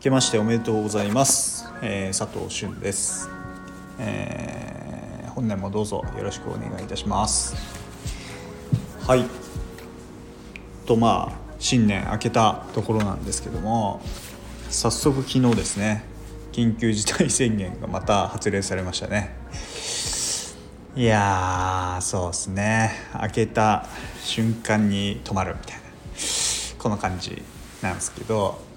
明けましておめでとうございます、えー、佐藤俊です、えー、本年もどうぞよろしくお願いいたします。はい。とまあ新年明けたところなんですけども早速昨日ですね緊急事態宣言がまた発令されましたね。いやそうですね。開けた瞬間に止まるみたいな。この感じなんですけど、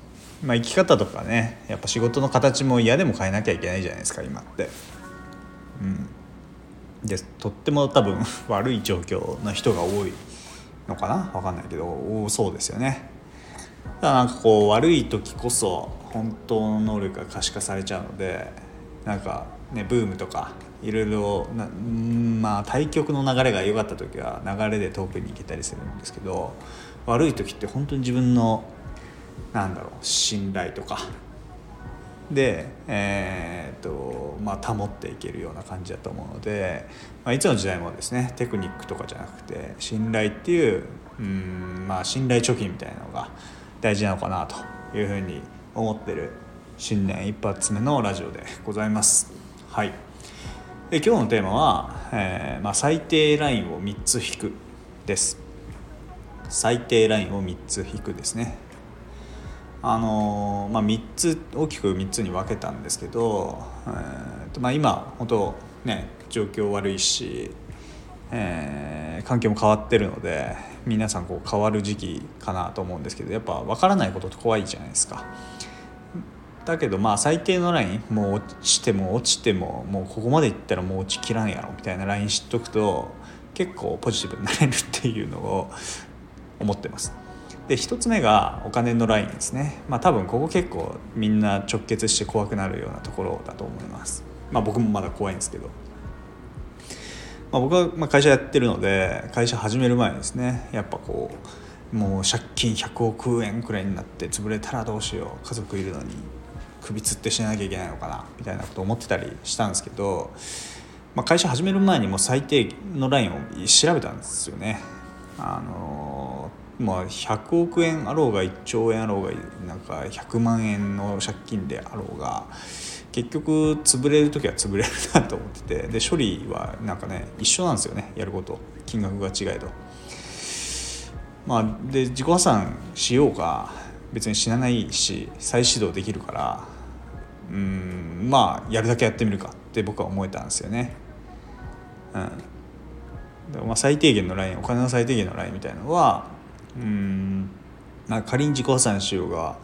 まあ、生き方とかねやっぱ仕事の形も嫌でも変えなきゃいけないじゃないですか今って。うん、でとっても多分 悪い状況の人が多いのかな？分かんないけど多そうですよね。だからなんかこう悪い時こそ本当の能力が可視化されちゃうのでなんかねブームとかいろいろまあ対局の流れが良かった時は流れで遠くに行けたりするんですけど悪い時って本当に自分のなんだろう信頼とか。で、えーとまあ、保っていけるような感じだと思うので、まあ、いつの時代もですねテクニックとかじゃなくて信頼っていううん、まあ、信頼貯金みたいなのが大事なのかなというふうに思ってる新年一発目のラジオでございます。はい。で今日のテーマは、えーまあ、最低ラインを3つ引くです。最低ラインを3つ引くですね。あの、まあ、3つ大きく3つに分けたんですけど、えーとまあ、今本当ね状況悪いし、えー、環境も変わってるので皆さんこう変わる時期かなと思うんですけどやっぱ分からないことって怖いじゃないですか。だけどまあ最低のラインもう落ちても落ちてももうここまでいったらもう落ちきらんやろみたいなライン知っとくと結構ポジティブになれるっていうのを思ってます。で1つ目がお金のラインですね。まあ多分ここ結構みんな直結して怖くなるようなところだと思います。まあ僕もまだ怖いんですけど、まあ、僕はま会社やってるので会社始める前にですね。やっぱこうもう借金100億円くらいになって潰れたらどうしよう。家族いるのに首つって死ななきゃいけないのかなみたいなこと思ってたりしたんですけど、まあ、会社始める前にも最低のラインを調べたんですよね。あのまあ、100億円あろうが1兆円あろうがなんか100万円の借金であろうが結局潰れる時は潰れるなと思っててで処理はなんかね一緒なんですよねやること金額が違えど。まあ、で自己破産しようが別に死なないし再始動できるからうんまあやるだけやってみるかって僕は思えたんですよね。うん、まあ最低限のラインお金の最低限のラインみたいのはうん。まあ、仮に自己破産しようが、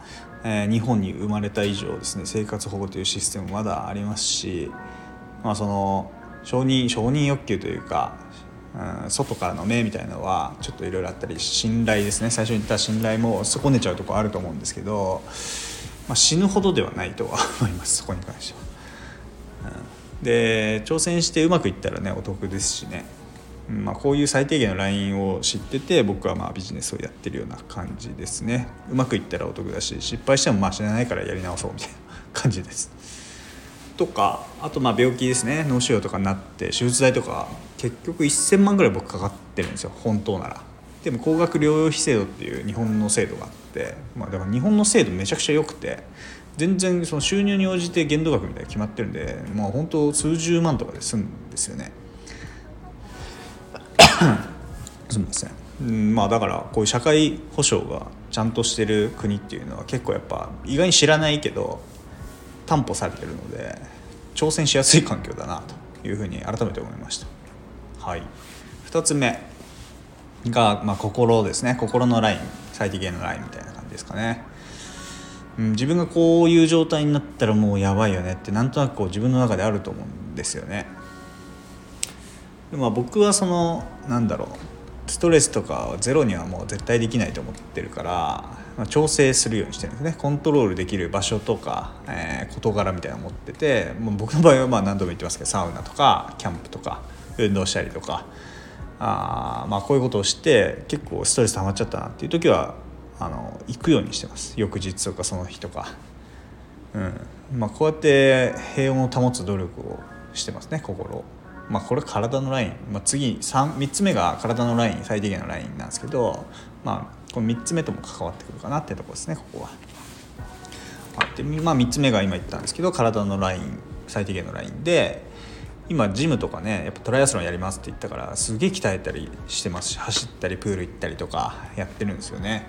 えー、日本に生まれた以上ですね生活保護というシステムまだありますし、まあ、その承認承認欲求というか、うん、外からの目みたいのはちょっといろいろあったり信頼ですね。最初に言った信頼も損ねちゃうとこあると思うんですけど、まあ、死ぬほどではないとは 思います。そこに関しては。うん、で挑戦してうまくいったらねお得ですしね。まあ、こういう最低限のラインを知ってて僕はまあビジネスをやってるような感じですね。うまくいったらお得だし失敗してもまあ知らないからやり直そうみたいな感じです。とかあとまあ病気ですね。脳腫瘍とかになって手術代とか結局1000万ぐらい僕かかってるんですよ。本当なら。でも高額療養費制度っていう日本の制度があって、まあ、だから日本の制度めちゃくちゃ良くて全然その収入に応じて限度額みたいな決まってるんで、まあ、本当数十万とかで済むんですよね。すみません、うん、まあだからこういう社会保障がちゃんとしてる国っていうのは結構やっぱ意外に知らないけど担保されてるので挑戦しやすい環境だなというふうに改めて思いました。はい。2つ目が、まあ、心ですね。心のライン。最低限のラインみたいな感じですかね、うん、自分がこういう状態になったらもうやばいよねってなんとなくこう自分の中であると思うんですよね。でも僕はそのなんだろうストレスとかゼロにはもう絶対できないと思ってるから、まあ、調整するようにしてるんですね。コントロールできる場所とか、えー、事柄みたいなの持っててもう僕の場合はまあ何度も言ってますけどサウナとかキャンプとか運動したりとかあまあこういうことをして結構ストレス溜まっちゃったなっていう時はあの行くようにしてます。翌日とかその日とか、うん。まあ、こうやって平穏を保つ努力をしてますね心を。まあ、これ体のライン、まあ、次 3, 3つ目が体のライン最低限のラインなんですけど、まあ、この3つ目とも関わってくるかなってとこですねここは。でで、まあ、3つ目が今言ったんですけど体のライン最低限のラインで今ジムとかねやっぱトライアスロンやりますって言ったからすげえ鍛えたりしてますし走ったりプール行ったりとかやってるんですよね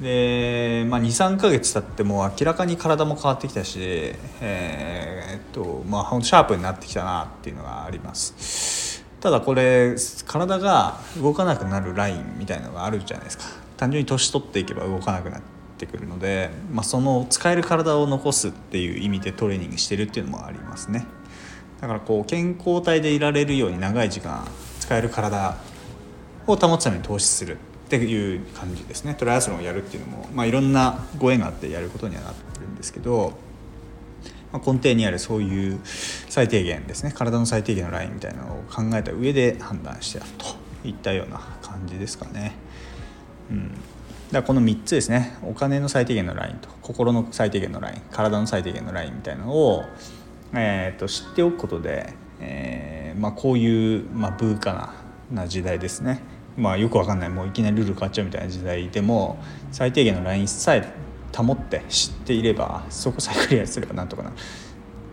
で、まあ、23ヶ月経っても明らかに体も変わってきたしえー、っとまあシャープになってきたなっていうのがあります。ただこれ体が動かなくなるラインみたいのがあるじゃないですか。単純に年取っていけば動かなくなってくるので、まあ、その使える体を残すっていう意味でトレーニングしてるっていうのもありますね。だからこう健康体でいられるように長い時間使える体を保つために投資する。っていう感じですね。トライアスロンをやるっていうのも、まあ、いろんなご縁があってやることにはなってるんですけど、まあ、根底にあるそういう最低限ですね。体の最低限のラインみたいなのを考えた上で判断してやるといったような感じですかね。うん、だからこの3つですね。お金の最低限のラインと心の最低限のライン体の最低限のラインみたいなのをえーと、知っておくことで、えーまあ、こういう、まあ、ブーカな時代ですね、まあ、よくわかんない。もういきなりルール変わっちゃうみたいな時代でも最低限のラインさえ保って知っていればそこさえクリアすればなんとかなっ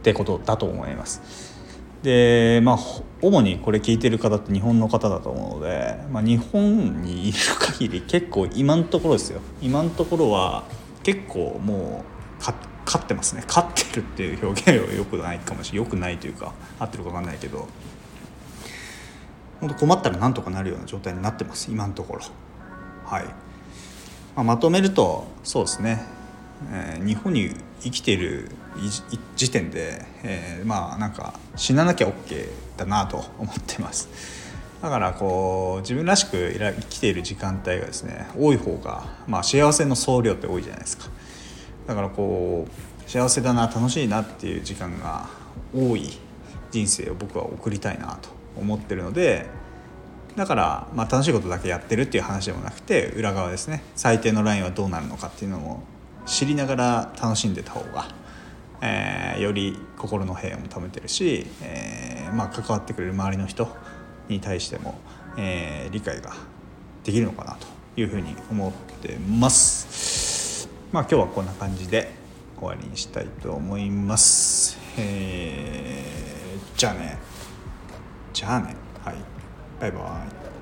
てことだと思います。でまあ主にこれ聞いてる方って日本の方だと思うので、まあ、日本にいる限り結構今のところですよ。今のところは結構もう勝ってますね。勝ってるっていう表現はよくないかもしれない。よくないというか合ってるか分かんないけど。本当困ったらなんとかなるような状態になってます今のところ。はい、まあ、まとめるとそうですね、えー、日本に生きている時点で、えー、まあなんか死ななきゃ OK だなと思ってます。だからこう自分らしく生きている時間帯がですね多い方が、まあ、幸せの総量って多いじゃないですか。だからこう幸せだな楽しいなっていう時間が多い人生を僕は送りたいなと思ってるのでだから、まあ、楽しいことだけやってるっていう話でもなくて裏側ですね最低のラインはどうなるのかっていうのも知りながら楽しんでた方が、えー、より心の平和も保てるし、えーまあ、関わってくれる周りの人に対しても、えー、理解ができるのかなというふうに思ってます。まあ今日はこんな感じで終わりにしたいと思います。えー、じゃあね。じゃあね。はい。バイバイ。